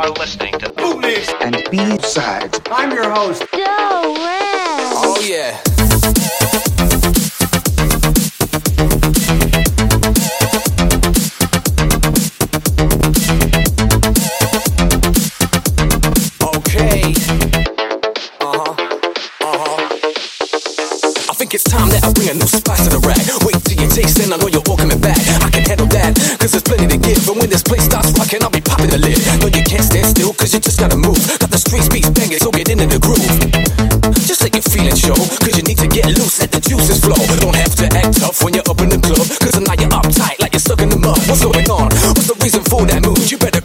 are listening to Bootlegs and B-sides. I'm your host. Go Red! Oh yeah. Okay. Uh-huh. Uh-huh. I think it's time that I bring a new spice to the rack. Wait till you taste it, I know you're cause there's plenty to give. And when this place starts rocking, I'll be popping the lid. No, you can't stand still, cause you just gotta move. Got the streets beats banging, so get into the groove. Just let your feelings show, cause you need to get loose, let the juices flow. Don't have to act tough when you're up in the club, cause now you're uptight like you're stuck in the mud. What's going on? What's the reason for that mood? You better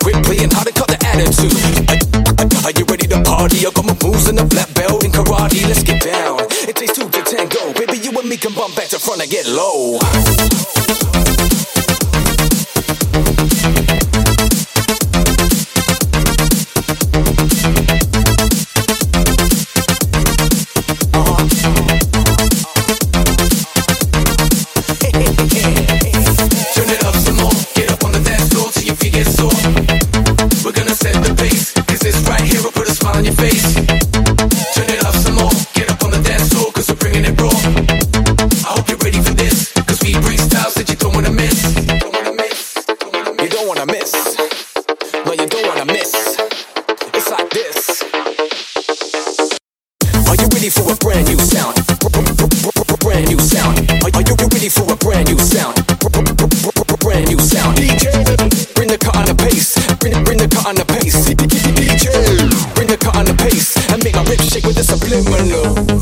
brand new sound? Brand new sound. Are are you ready for a brand new sound? Brand new sound. DJ, bring the cut on the pace. Bring bring the cut on the pace. DJ, bring the cut on the pace and make my rip shake with the subliminal.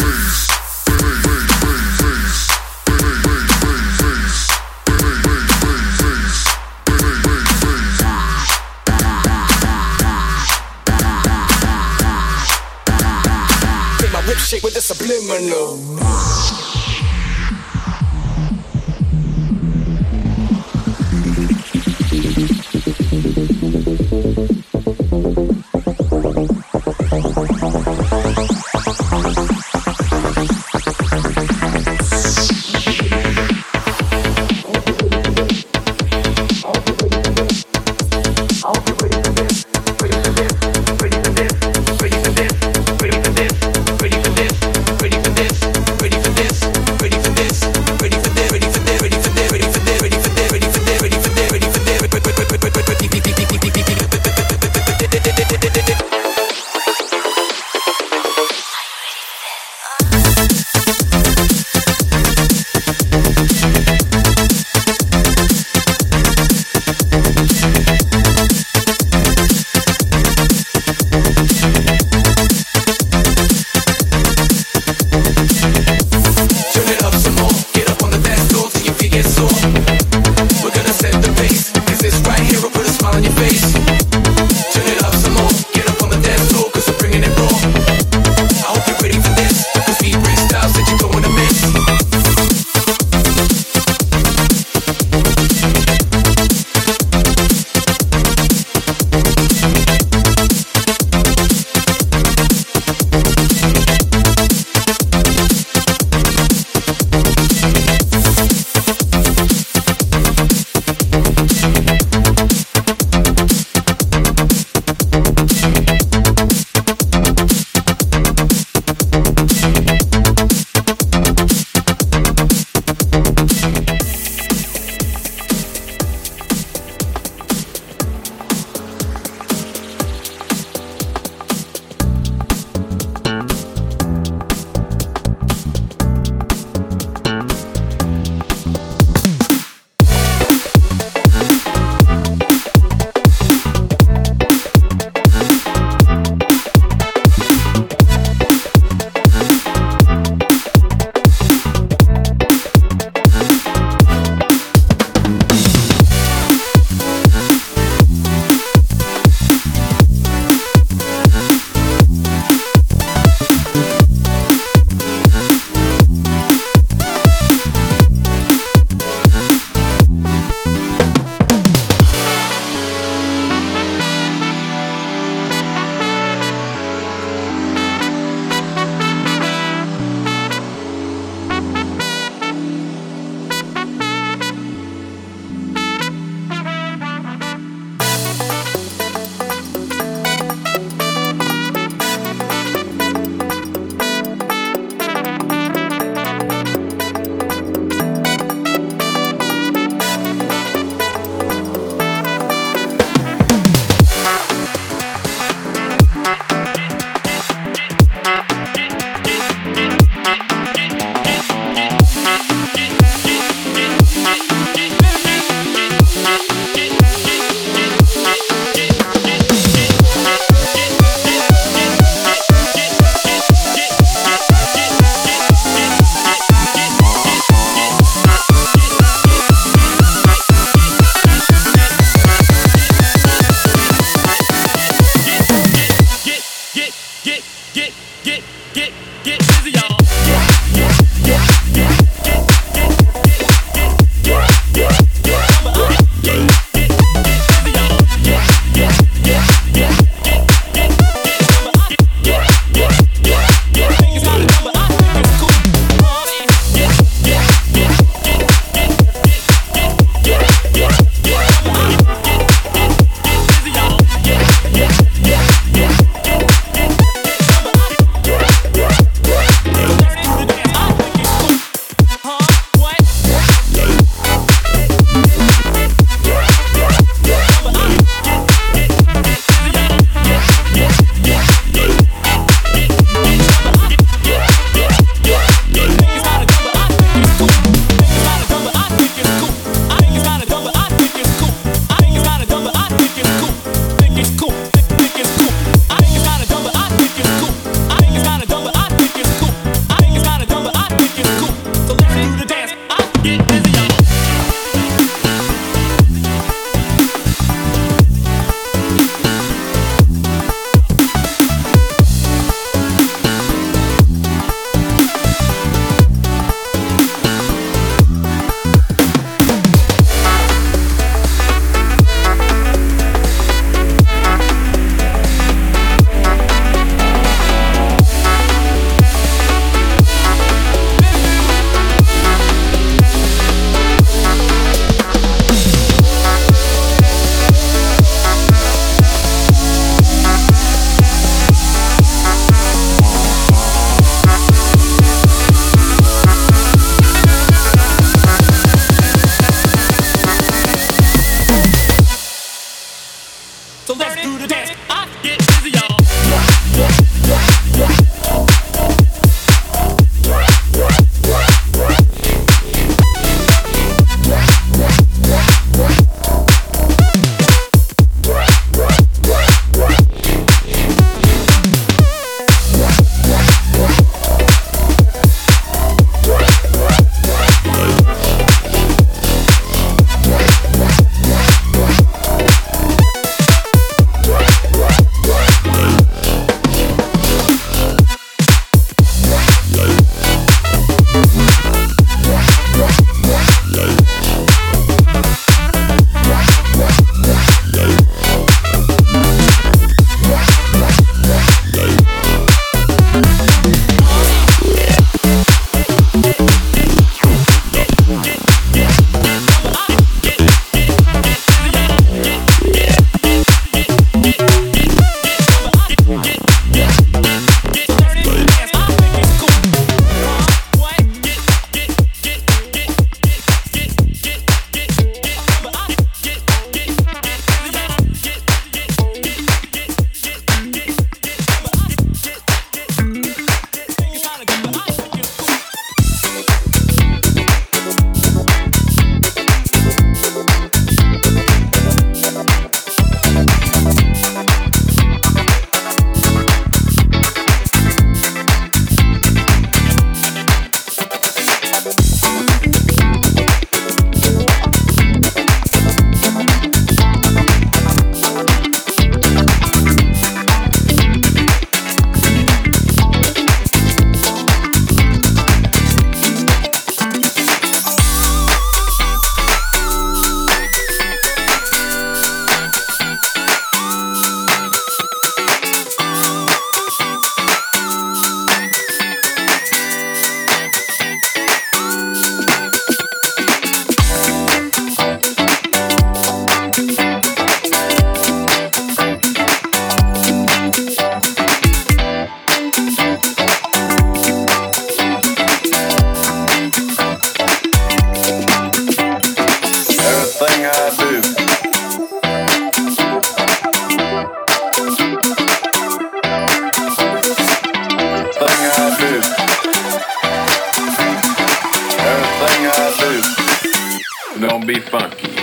gonna be funky.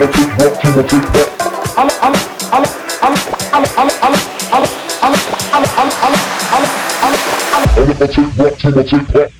I'ma take rock to my take rock.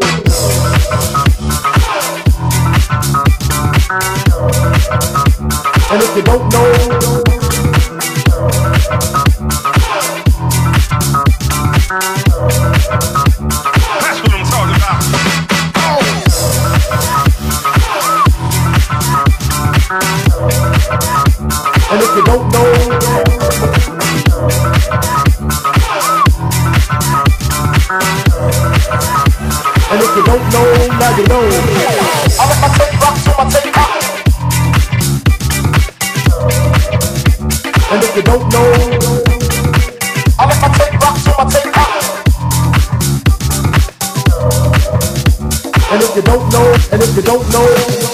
And if you don't know, you don't know. I let my tape rock to my tape rock. And if you don't know, and if you don't know.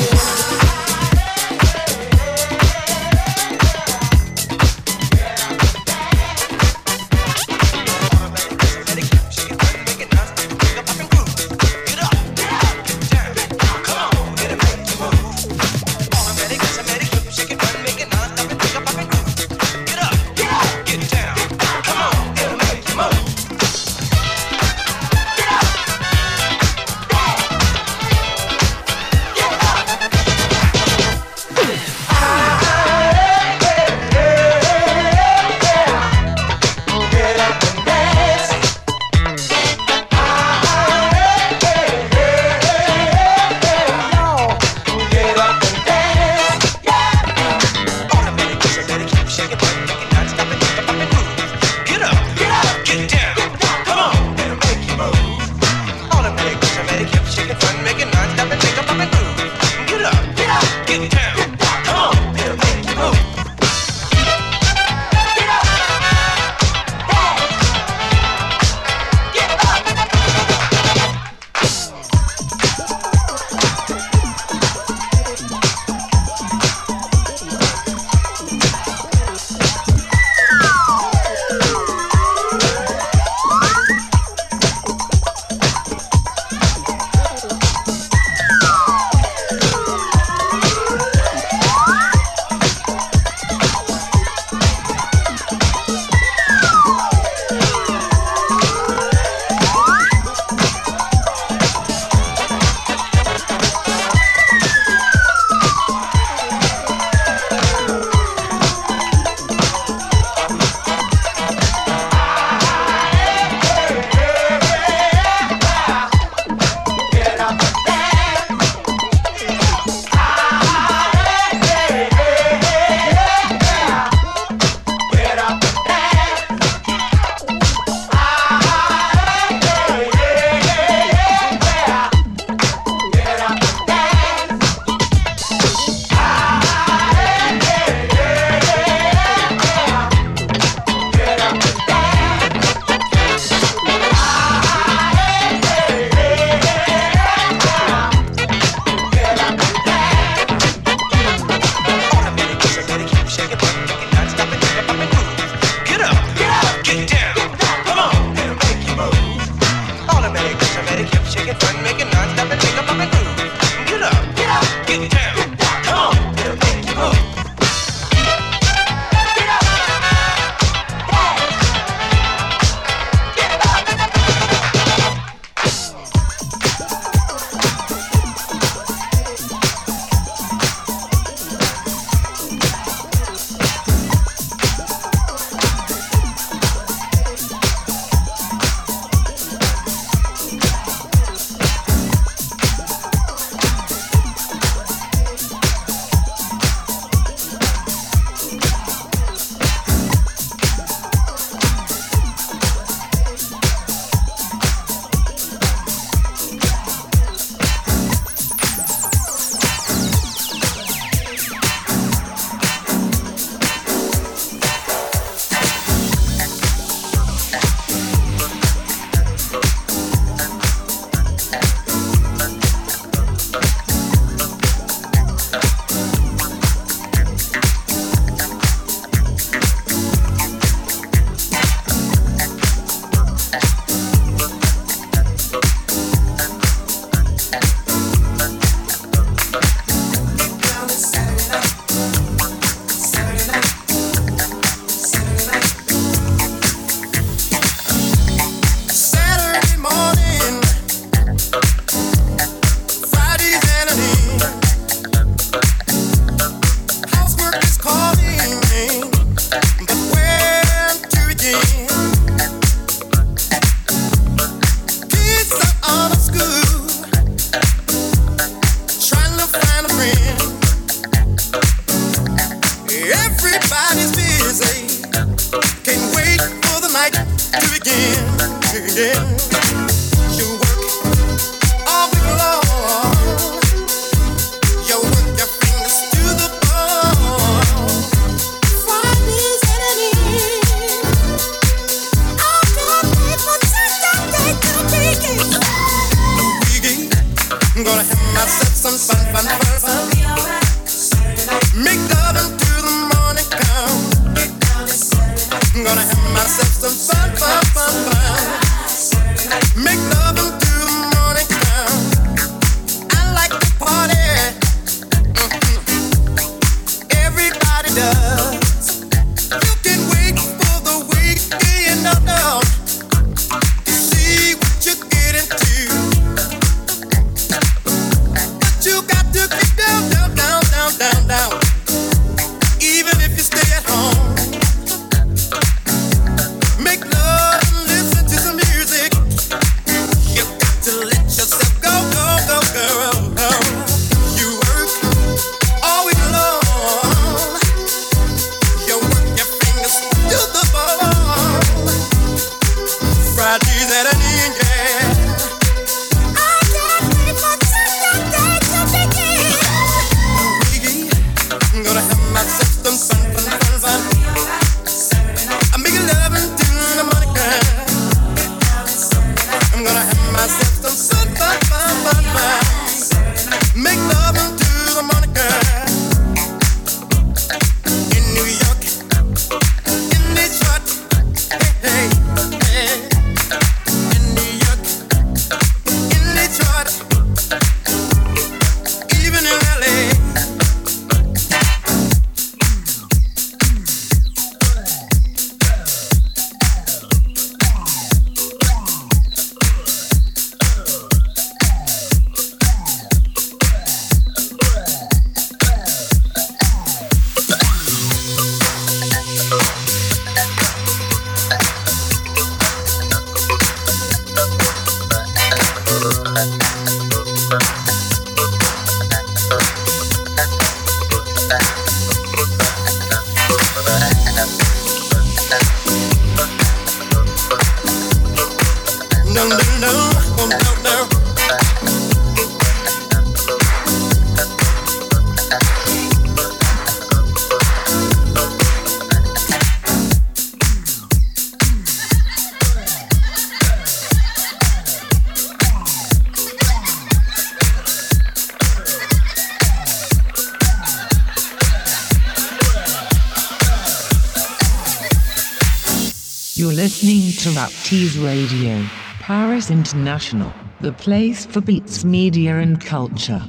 Tease Radio, Paris International, the place for beats, media, and culture.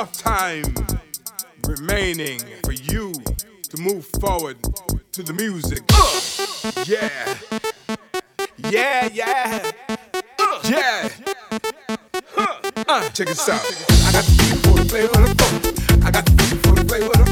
enough time remaining for you to move forward to the music. Uh, yeah. Yeah, yeah. Uh, yeah. Uh, check this out. I got the play with phone. I got the play with